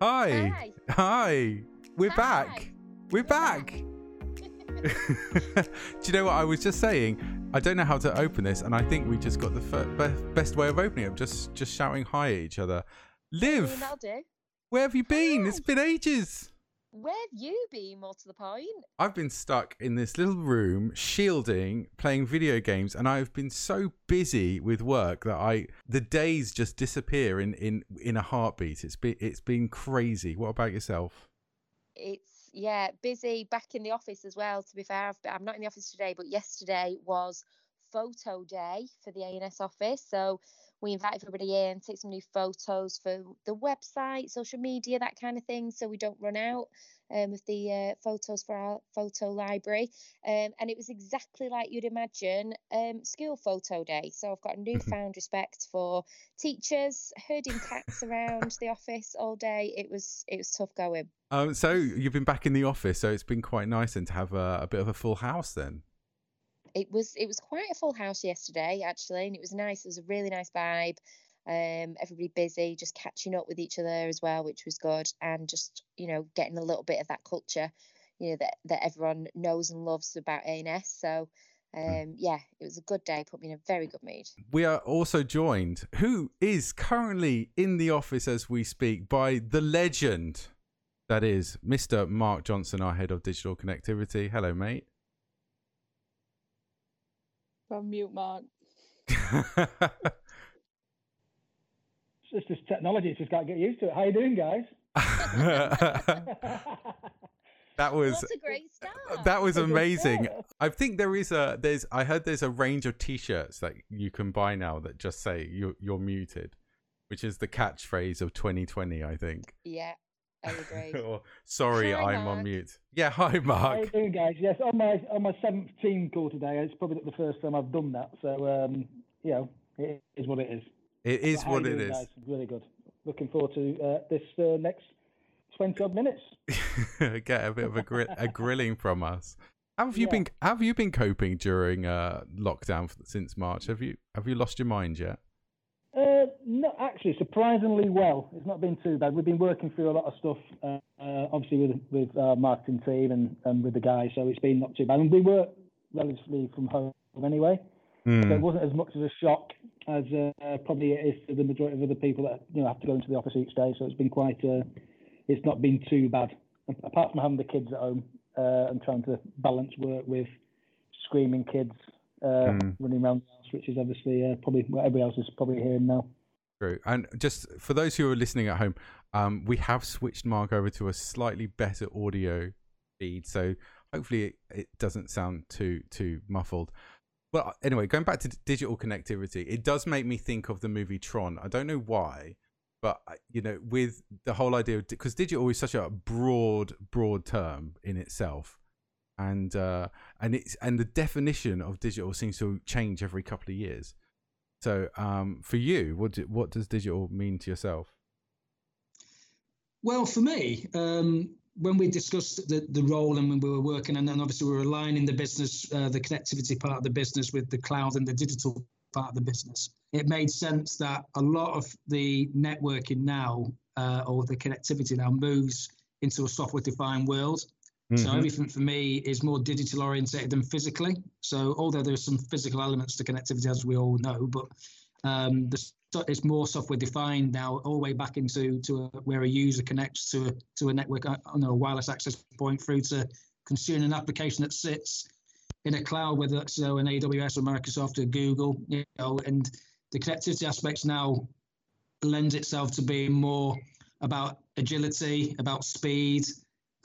Hi. Hi. Hi. We're Hi. back. We're back. Do you know what I was just saying? I don't know how to open this, and I think we just got the fir- be- best way of opening it. Just just shouting hi at each other. I mean, Liv, that'll do. where have you been? It's been ages. Where have you been, more to the point? I've been stuck in this little room, shielding, playing video games, and I've been so busy with work that I the days just disappear in in in a heartbeat. It's been it's been crazy. What about yourself? It's, yeah, busy back in the office as well, to be fair. I've, I'm not in the office today, but yesterday was photo day for the ANS office. So we invite everybody in, take some new photos for the website, social media, that kind of thing, so we don't run out um, of the uh, photos for our photo library. Um, and it was exactly like you'd imagine um, school photo day. So I've got a newfound respect for teachers, herding cats around the office all day. It was it was tough going. Um, so you've been back in the office, so it's been quite nice and to have a, a bit of a full house then. It was it was quite a full house yesterday actually and it was nice it was a really nice vibe um everybody busy just catching up with each other as well which was good and just you know getting a little bit of that culture you know that that everyone knows and loves about ANS so um yeah it was a good day put me in a very good mood We are also joined, who is currently in the office as we speak, by the legend that is Mr. Mark Johnson, our head of digital connectivity. Hello, mate. From mute mark. It's just this technology. It's just got to get used to it. How you doing, guys? that was what a great start that was That's amazing. I think there is a there's I heard there's a range of t-shirts that you can buy now that just say you're you're muted, which is the catchphrase of 2020, I think. yeah I agree or sorry, Hi, I'm on mute. Yeah, hi Mark. How you Mark. doing, guys? Yes, on my on my seventh team call today. It's probably not the first time I've done that. So, um, you know, it is what it is. It is what you it doing, is. Guys? Really good. Looking forward to uh, this uh, next twenty odd minutes. Get a bit of a grill, a grilling from us. How have you Yeah. been? How have you been coping during uh, lockdown since March? Have you have you lost your mind yet? No, actually, surprisingly well. It's not been too bad. We've been working through a lot of stuff, uh, uh, obviously with with our marketing team and, and with the guys. So it's been not too bad. And we work relatively from home anyway, so Hmm. it wasn't as much of a shock as uh, probably it is to the majority of other people that you know have to go into the office each day. So it's been quite. Uh, it's not been too bad, apart from having the kids at home uh, and trying to balance work with screaming kids uh, Mm. running around the house, which is obviously uh, probably what everybody else is probably hearing now. True. And just for those who are listening at home, um, we have switched Mark over to a slightly better audio feed, so hopefully it, it doesn't sound too too muffled. But anyway, going back to digital connectivity, it does make me think of the movie Tron. I don't know why, but you know, with the whole idea of because digital is such a broad broad term in itself, and uh, and it's and the definition of digital seems to change every couple of years. So, um, for you, what do, what does digital mean to yourself? Well, for me, um, when we discussed the, the role and when we were working, and then obviously we were aligning the business, uh, the connectivity part of the business with the cloud and the digital part of the business, it made sense that a lot of the networking now uh, or the connectivity now moves into a software defined world. So Mhm. everything for me is more digital oriented than physically. So although there's some physical elements to connectivity, as we all know, but um, the, it's more software defined now, all the way back into to a, where a user connects to a, to a network uh, on a wireless access point through to consuming an application that sits in a cloud, whether that's so an AWS or Microsoft or Google, you know, and the connectivity aspects now lends itself to being more about agility, about speed,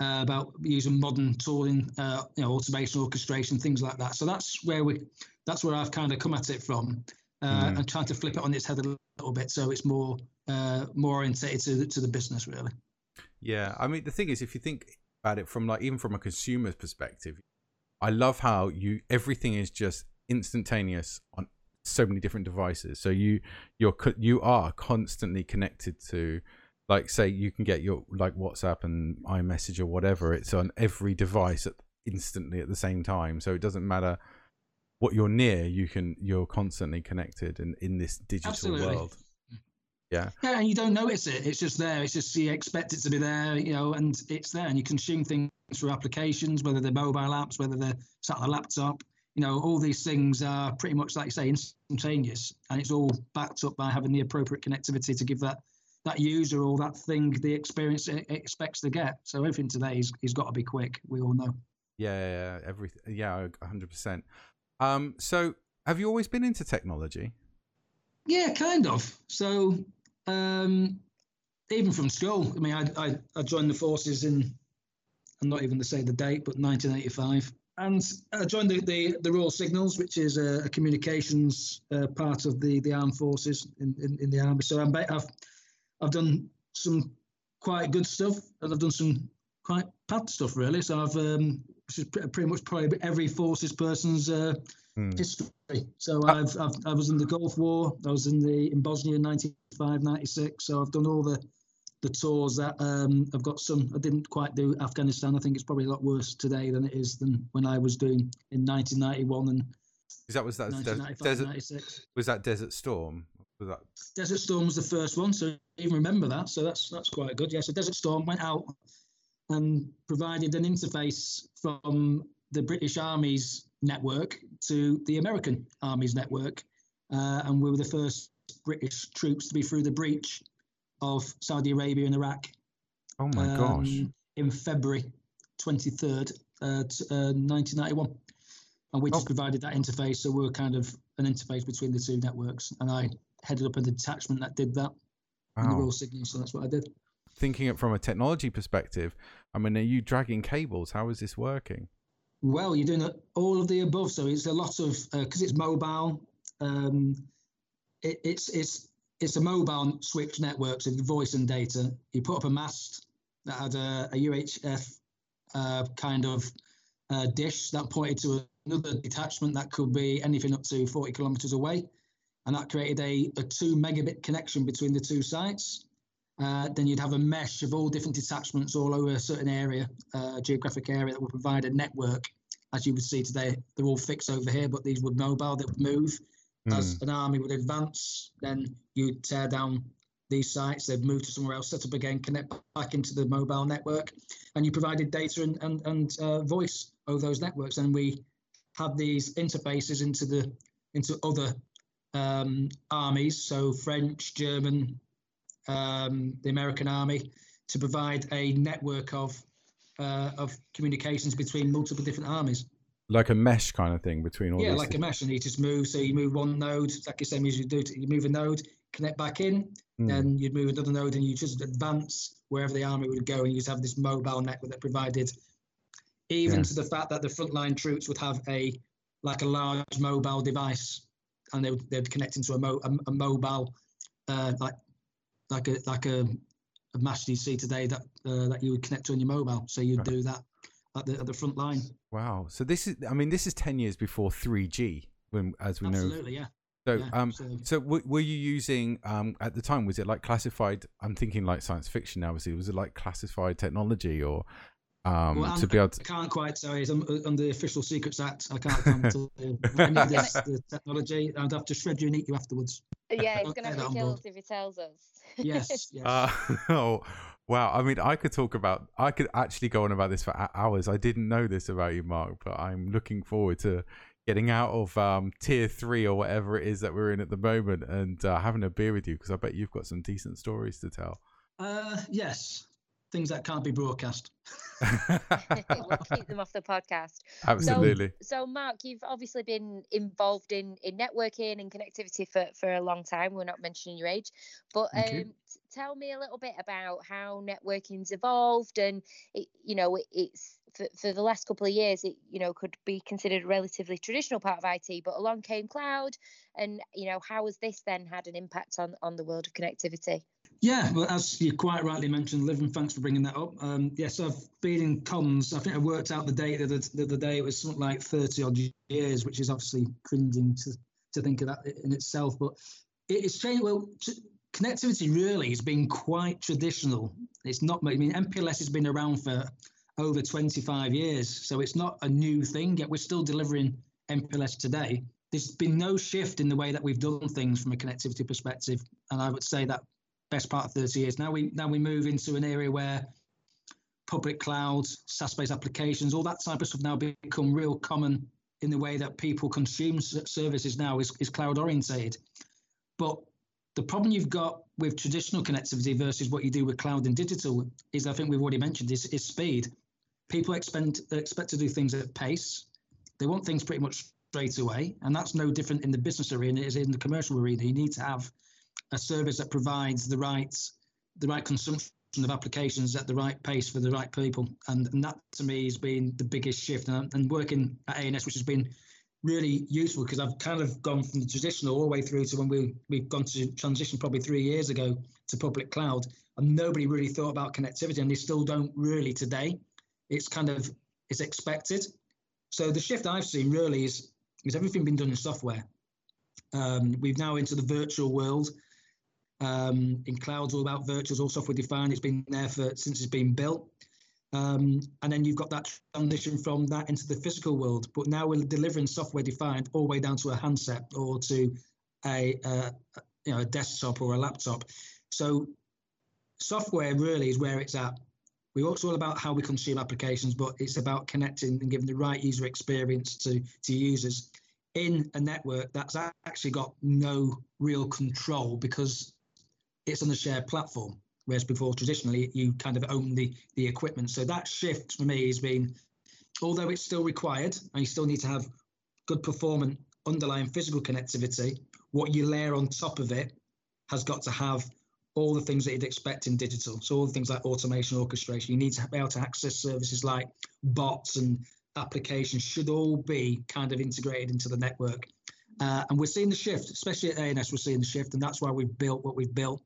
uh, about using modern tooling, uh, you know, automation, orchestration, things like that. So that's where we, that's where I've kind of come at it from, uh, Mm. and trying to flip it on its head a little bit, so it's more, uh, more orientated to the, to the business, really. Yeah, I mean the thing is, if you think about it from like even from a consumer's perspective, I love how you everything is just instantaneous on so many different devices. So you you're you are constantly connected to, like say you can get your like WhatsApp and iMessage or whatever. It's on every device at, instantly at the same time. So it doesn't matter what you're near. You can you're constantly connected in in this digital Absolutely. world. Yeah. Yeah, and you don't notice it. It's just there. It's just you expect it to be there, you know, and it's there. And you consume things through applications, whether they're mobile apps, whether they're sat on a laptop. You know, all these things are pretty much, like you say, instantaneous, and it's all backed up by having the appropriate connectivity to give that that user or that thing the experience it expects to get. So everything today is, is got to be quick. We all know. Yeah, yeah, yeah, everything. Yeah, hundred percent. Um, so have you always been into technology? Yeah, kind of. So um, even from school, I mean, I, I, I joined the forces in, I'm not even going to say the date, but 1985. And I joined the, the, the Royal Signals, which is a, a communications uh, part of the, the armed forces in, in, in the army. So I'm, I've, I've done some quite good stuff and I've done some quite bad stuff, really. So I've, um, which is pretty much probably every forces person's uh, hmm. history. So uh, I've, I've, i was in the Gulf War. I was in the in Bosnia in 95, 96. So I've done all the the tours that um, I've got some. I didn't quite do Afghanistan. I think it's probably a lot worse today than it is than when I was doing in 1991 and. Is that was that desert? 96. Was that Desert Storm? That Desert Storm was the first one, so even remember that. So that's that's quite good. Yeah. So Desert Storm went out and provided an interface from the British Army's network to the American Army's network. Uh, and we were the first British troops to be through the breach of Saudi Arabia and Iraq. Oh my um, gosh. In February 23rd, uh, t- uh, 1991. And we just oh. provided that interface. So we're kind of an interface between the two networks. And I headed up a detachment that did that wow. the Royal Signal. So that's what I did. Thinking it from a technology perspective, I mean, are you dragging cables? How is this working? Well, you're doing all of the above. So it's a lot of because uh, it's mobile. Um, it, it's it's it's a mobile switch network, so voice and data. You put up a mast that had a, a UHF uh, kind of uh, dish that pointed to another detachment that could be anything up to 40 kilometers away, and that created a, a two megabit connection between the two sites. Uh, then you'd have a mesh of all different detachments all over a certain area, uh, geographic area that would provide a network. As you would see today, they're all fixed over here, but these would mobile, they would move. Mm. As an army would advance, then you'd tear down these sites, they'd move to somewhere else, set up again, connect back into the mobile network, and you provided data and, and, and uh, voice over those networks. And we had these interfaces into the into other um, armies, so French, German, um, the American Army to provide a network of uh, of communications between multiple different armies. Like a mesh kind of thing between all. Yeah, like things. a mesh, and you just move. So you move one node, like the same as you do. To, you move a node, connect back in, mm. then you'd move another node, and you just advance wherever the army would go, and you just have this mobile network that provided, even yeah. to the fact that the frontline troops would have a like a large mobile device, and they would they'd connect into a, mo, a, a mobile uh, like like a like a, a you see today that uh, that you would connect to on your mobile. So you'd right. do that at the at the front line. Wow. So this is I mean this is ten years before three G when as we absolutely, know. Absolutely, yeah. So, yeah, um, so w- were you using um at the time? Was it like classified? I'm thinking like science fiction now. Obviously, was it like classified technology or um, well, to be able to... I can't quite say I'm under the Official Secrets Act. I can't come to any this the technology. I'd have to shred you and eat you afterwards. Yeah, he's going to have to kill us if he tells us. yes. yes. Uh, oh, wow. I mean, I could talk about. I could actually go on about this for hours. I didn't know this about you, Mark, but I'm looking forward to getting out of um, tier three or whatever it is that we're in at the moment and uh, having a beer with you because I bet you've got some decent stories to tell. Uh, yes, things that can't be broadcast. we'll keep them off the podcast. Absolutely. So, so, Mark, you've obviously been involved in, in networking and connectivity for, for a long time. We're not mentioning your age, but um, you. tell me a little bit about how networking's evolved, and it, you know, it, it's for, for the last couple of years, it you know could be considered a relatively traditional part of IT, but along came cloud, and you know, how has this then had an impact on on the world of connectivity? Yeah, well, as you quite rightly mentioned, Liv, and thanks for bringing that up. Um, yes, I've been in comms. I think I worked out the date the, the other day. It was something like 30 odd years, which is obviously cringing to, to think of that in itself. But it's changed. Well, connectivity really has been quite traditional. It's not, I mean, MPLS has been around for over 25 years. So it's not a new thing, yet we're still delivering MPLS today. There's been no shift in the way that we've done things from a connectivity perspective. And I would say that best part of 30 years. Now we now we move into an area where public cloud, SaaS-based applications, all that type of stuff now become real common in the way that people consume services now is, is cloud orientated. But the problem you've got with traditional connectivity versus what you do with cloud and digital is, I think we've already mentioned, is, is speed. People expect, expect to do things at pace. They want things pretty much straight away. And that's no different in the business arena as in the commercial arena. You need to have a service that provides the right, the right consumption of applications at the right pace for the right people. And, and that to me has been the biggest shift. And, and working at ANS, which has been really useful because I've kind of gone from the traditional all the way through to when we, we've gone to transition probably three years ago to public cloud. And nobody really thought about connectivity and they still don't really today. It's kind of, it's expected. So the shift I've seen really is, is everything been done in software. Um, we've now into the virtual world um, in clouds, all about virtuals, all software defined. It's been there for since it's been built. Um, and then you've got that transition from that into the physical world. But now we're delivering software defined all the way down to a handset or to a, you know a desktop or a laptop. So software really is where it's at. We also all about how we consume applications, but it's about connecting and giving the right user experience to to users in a network that's actually got no real control because it's on the shared platform. Whereas before, traditionally, you kind of own the the equipment. So that shift for me has been, although it's still required, and you still need to have good performant underlying physical connectivity. What you layer on top of it has got to have all the things that you'd expect in digital. So all the things like automation, orchestration. You need to be able to access services like bots and applications should all be kind of integrated into the network. Uh, and we're seeing the shift, especially at ANS, we're seeing the shift, and that's why we've built what we've built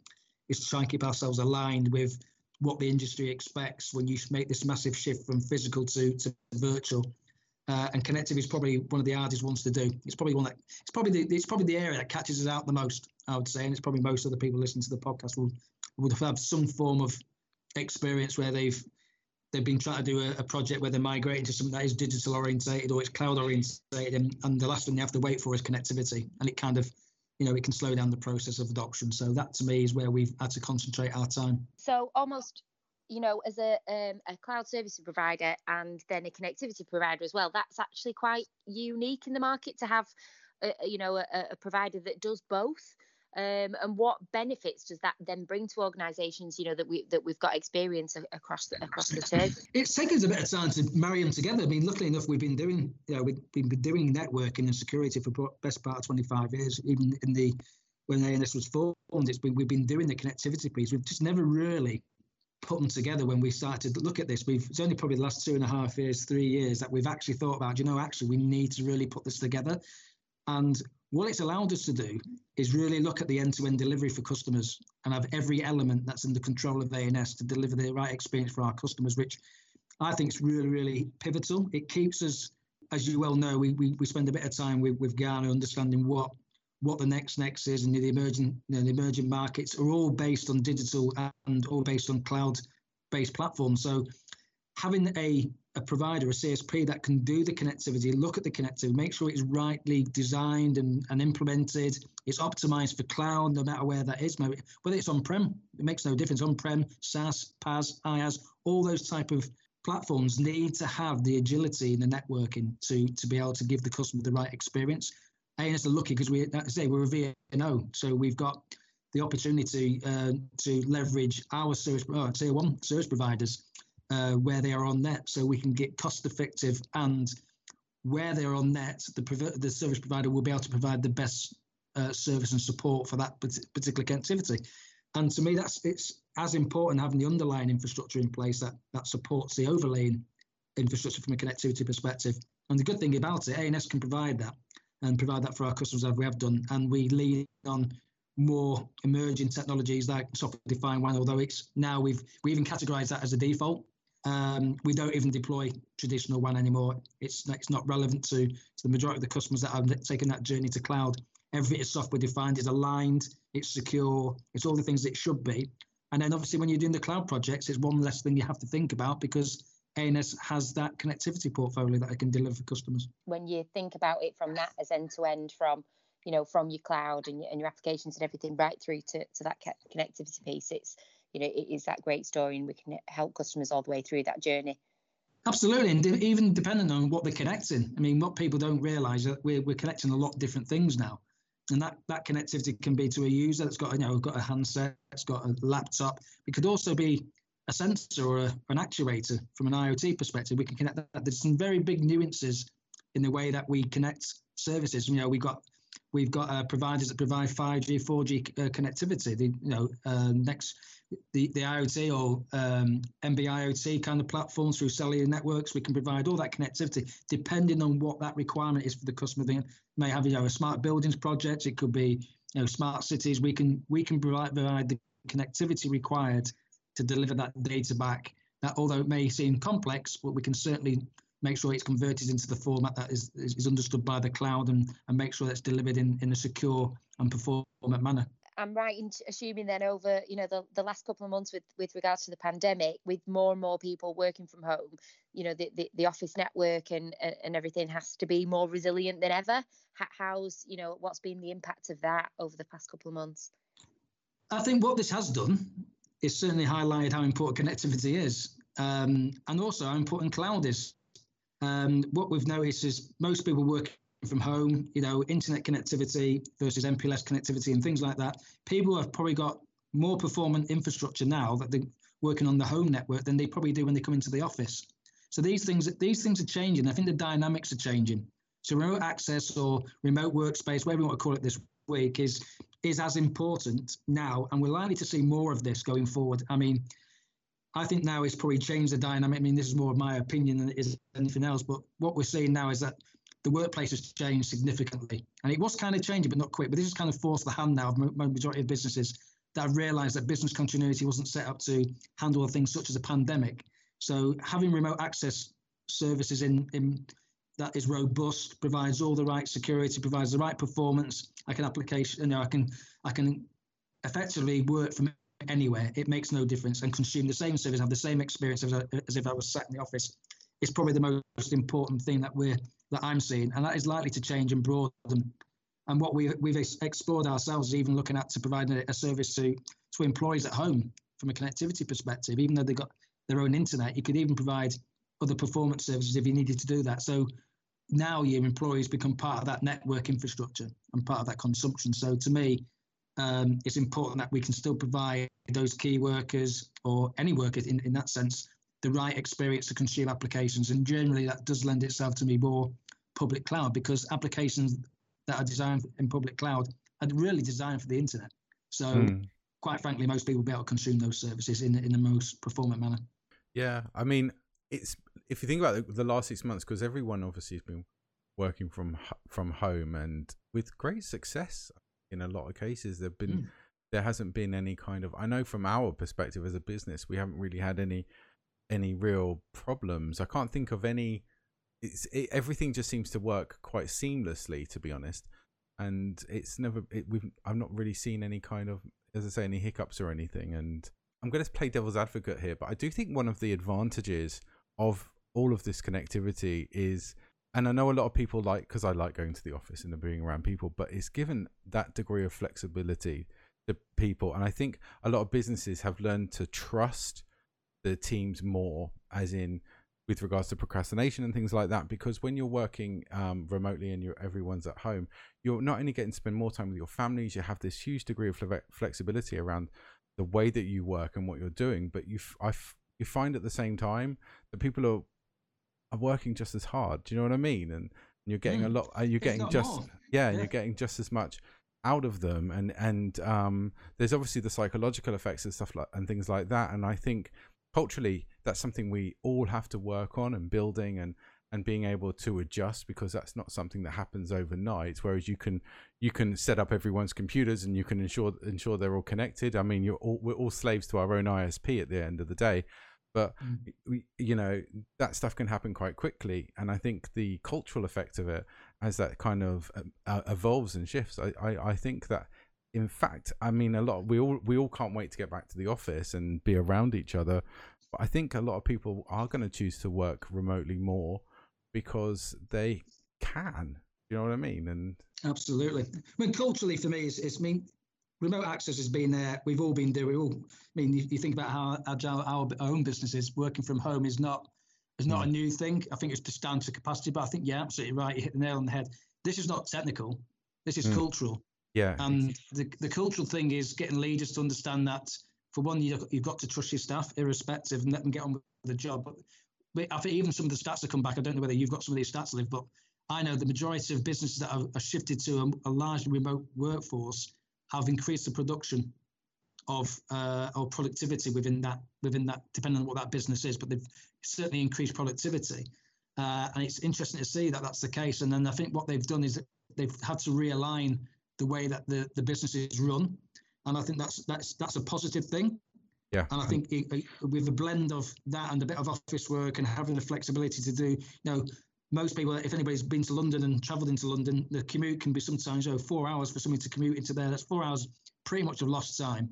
is to try and keep ourselves aligned with what the industry expects when you make this massive shift from physical to, to virtual. Uh, and connective is probably one of the hardest ones to do. It's probably one that it's probably the it's probably the area that catches us out the most. I would say, and it's probably most of the people listening to the podcast will would have some form of experience where they've they've been trying to do a, a project where they're migrating to something that is digital orientated or it's cloud orientated, and, and the last thing they have to wait for is connectivity, and it kind of you know, it can slow down the process of adoption. So that to me is where we've had to concentrate our time. So almost, you know, as a um, a cloud service provider and then a connectivity provider as well, that's actually quite unique in the market to have, a, you know, a, a provider that does both. Um, and what benefits does that then bring to organisations? You know that we that we've got experience across the across the turf. It's taken us a bit of time to marry them together. I mean, luckily enough, we've been doing you know we've been doing networking and security for best part of 25 years. Even in the when ANS was formed, it's been we've been doing the connectivity piece. We've just never really put them together when we started to look at this. We've it's only probably the last two and a half years, three years that we've actually thought about. You know, actually, we need to really put this together. And what it's allowed us to do is really look at the end-to-end delivery for customers and have every element that's in the control of ANS to deliver the right experience for our customers, which I think is really, really pivotal. It keeps us, as you well know, we, we, we spend a bit of time with, with Gartner understanding what what the next next is and the emerging you know, the emerging markets are all based on digital and all based on cloud based platforms. So having a a provider, a CSP that can do the connectivity, look at the connectivity, make sure it's rightly designed and, and implemented. It's optimized for cloud, no matter where that is. Whether it's on-prem, it makes no difference. On-prem, SaaS, PaaS, IaaS, all those type of platforms need to have the agility and the networking to to be able to give the customer the right experience. ANS are lucky because we, like I say, we're a VNO, so we've got the opportunity uh, to leverage our service, uh, tier one service providers uh, where they are on net so we can get cost effective and where they're on net, the, the service provider will be able to provide the best uh, service and support for that particular connectivity. And to me, that's it's as important having the underlying infrastructure in place that that supports the overlaying infrastructure from a connectivity perspective. And the good thing about it, ANS can provide that and provide that for our customers as we have done. And we lean on more emerging technologies like software-defined WAN, although it's now we've we even categorized that as a default. Um, we don't even deploy traditional WAN anymore. It's it's not relevant to, to the majority of the customers that have taken that journey to cloud. Everything is software defined, it's aligned, it's secure, it's all the things it should be. And then obviously when you're doing the cloud projects, it's one less thing you have to think about because ANS has that connectivity portfolio that I can deliver for customers. When you think about it from that as end to end, from you know, from your cloud and your, and your applications and everything right through to, to that connectivity piece. It's, you know, it is that great story and we can help customers all the way through that journey. Absolutely, and even depending on what they're connecting. I mean, what people don't realise that we're, we're connecting a lot of different things now, and that that connectivity can be to a user that's got you know got a handset, it's got a laptop. It could also be a sensor or a, an actuator from an IoT perspective. We can connect that. There's some very big nuances in the way that we connect services. You know, we've got we've got uh, providers that provide 5G, 4G uh, connectivity. The you know uh, next the, the IoT or um, NB-IoT kind of platforms through cellular networks. We can provide all that connectivity depending on what that requirement is for the customer. They may have you know a smart buildings project. It could be you know smart cities. We can we can provide, provide the connectivity required to deliver that data back. That although it may seem complex, but we can certainly make sure it's converted into the format that is, is understood by the cloud and, and make sure that's delivered in, in a secure and performant manner. I'm right in assuming then over you know the, the last couple of months with with regards to the pandemic, with more and more people working from home, you know the the, the office network and and everything has to be more resilient than ever. How's you know what's been the impact of that over the past couple of months? I think what this has done is certainly highlighted how important connectivity is, um, and also how important cloud is. Um, what we've noticed is most people work from home, you know, internet connectivity versus MPLS connectivity and things like that. People have probably got more performant infrastructure now that they're working on the home network than they probably do when they come into the office. So these things these things are changing. I think the dynamics are changing. So remote access or remote workspace, whatever you want to call it this week, is is as important now, and we're likely to see more of this going forward. I mean, I think now it's probably changed the dynamic. I mean, this is more of my opinion than it is anything else. But what we're seeing now is that the workplace has changed significantly. And it was kind of changing, but not quick. But this has kind of forced the hand now of majority of businesses that have realized that business continuity wasn't set up to handle things such as a pandemic. So having remote access services in, in that is robust, provides all the right security, provides the right performance. I can application, you know, I can I can effectively work from anywhere. It makes no difference and consume the same service, have the same experience as, as if I was sat in the office. It's probably the most important thing that we're that I'm seeing, and that is likely to change and broaden. And what we, we've explored ourselves is even looking at to provide a, a service to, to employees at home from a connectivity perspective. Even though they've got their own internet, you could even provide other performance services if you needed to do that. So now your employees become part of that network infrastructure and part of that consumption. So to me, um, it's important that we can still provide those key workers or any workers in, in that sense the right experience to consume applications. And generally, that does lend itself to me more public cloud because applications that are designed in public cloud are really designed for the internet. So, mm. quite frankly, most people will be able to consume those services in in the most performant manner. Yeah, I mean, it's if you think about the, the last six months, because everyone obviously has been working from from home and with great success in a lot of cases. There've been mm. there hasn't been any kind of I know from our perspective as a business, we haven't really had any any real problems. I can't think of any. It's it, everything just seems to work quite seamlessly, to be honest. And it's never. It, we've. I've not really seen any kind of, as I say, any hiccups or anything. And I'm going to play devil's advocate here, but I do think one of the advantages of all of this connectivity is and I know a lot of people like because I like going to the office and being around people, but it's given that degree of flexibility to people, and I think a lot of businesses have learned to trust the teams more, as in with regards to procrastination and things like that. Because when you're working um, remotely and everyone's at home, you're not only getting to spend more time with your families, you have this huge degree of flexibility around the way that you work and what you're doing. But you, I, you find at the same time that people are are working just as hard. Do you know what I mean? And you're getting mm. a lot. Uh, you're getting just yeah, yeah, you're getting just as much out of them. And and um, there's obviously the psychological effects and stuff like and things like that. And I think culturally that's something we all have to work on and building and and being able to adjust because that's not something that happens overnight whereas you can you can set up everyone's computers and you can ensure ensure they're all connected i mean you're all, we're all slaves to our own isp at the end of the day but mm. we, you know that stuff can happen quite quickly and i think the cultural effect of it as that kind of uh, uh evolves and shifts I, I i think that in fact, I mean, a lot. We all we all can't wait to get back to the office and be around each other. But I think a lot of people are going to choose to work remotely more because they can. You know what I mean? And Absolutely. I mean, culturally for me, it's, it's mean, remote access has been there. We've all been doing. All, I mean, you, you think about how agile our own business is. Working from home is not is not a new thing. I think it's just down to capacity. But I think you're absolutely right. You hit the nail on the head. This is not technical. This is Mm. cultural. yeah, And the, the cultural thing is getting leaders to understand that for one, you, you've got to trust your staff, irrespective, and let them get on with the job. But, I think even some of the stats that come back, I don't know whether you've got some of these stats, Liv, but I know the majority of businesses that have, have shifted to a, a large remote workforce have increased the production of uh, or productivity within that within that, depending on what that business is. But they've certainly increased productivity, uh, and it's interesting to see that that's the case. And then I think what they've done is they've had to realign the way that the, the business is run, and I think that's that's that's a positive thing. yeah. And I think it, it- with a blend of that and a bit of office work and having the flexibility to do, you know, most people, if anybody's been to London and travelled into London, the commute can be sometimes you know, four hours for somebody to commute into there. That's four hours pretty much of lost time.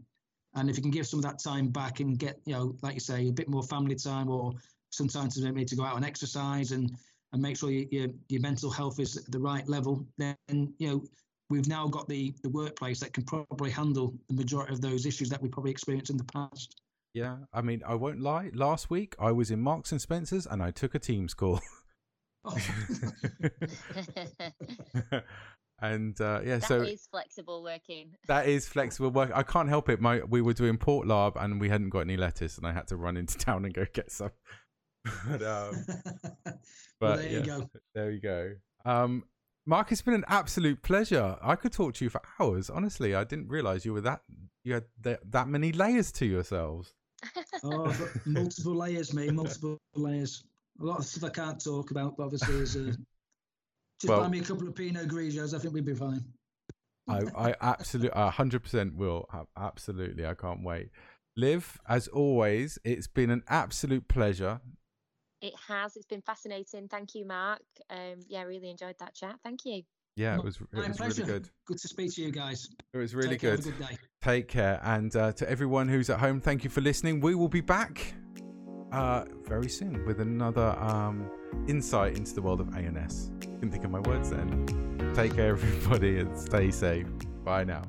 And if you can give some of that time back and get, you know, like you say, a bit more family time or sometimes maybe to go out and exercise and and make sure you, your your mental health is at the right level, then you know we've now got the the workplace that can probably handle the majority of those issues that we probably experienced in the past. Yeah, I mean, I won't lie. Last week, I was in Marks and Spencers, and I took a Teams call. Oh, and uh, yeah, That so is flexible working. that is flexible work. I can't help it. My we were doing Port Lab, and we hadn't got any lettuce, and I had to run into town and go get some. but um, well, but there yeah, you go. there you go. Um, Mark, it's been an absolute pleasure. I could talk to you for hours. Honestly, I didn't realize you were that you had that, that many layers to yourselves. Oh, multiple layers, mate. Multiple layers. A lot of stuff I can't talk about, but obviously, is uh, just Well- buy me a couple of Pinot Grigios. I think we'd be fine. I, I absolutely, a hundred percent will. have- Absolutely, I can't wait. Liv, as always, it's been an absolute pleasure. It has. It's been fascinating. Thank you, Mark. Um, yeah, really enjoyed that chat. Thank you. Yeah, it was, it My was pleasure. really good. Good to speak to you guys. It was really Take care, good. Have a good day. Take care, and uh, to everyone who's at home, thank you for listening. We will be back uh, very soon with another um, insight into the world of ANS. Can think of my words then. Take care, everybody, and stay safe. Bye now.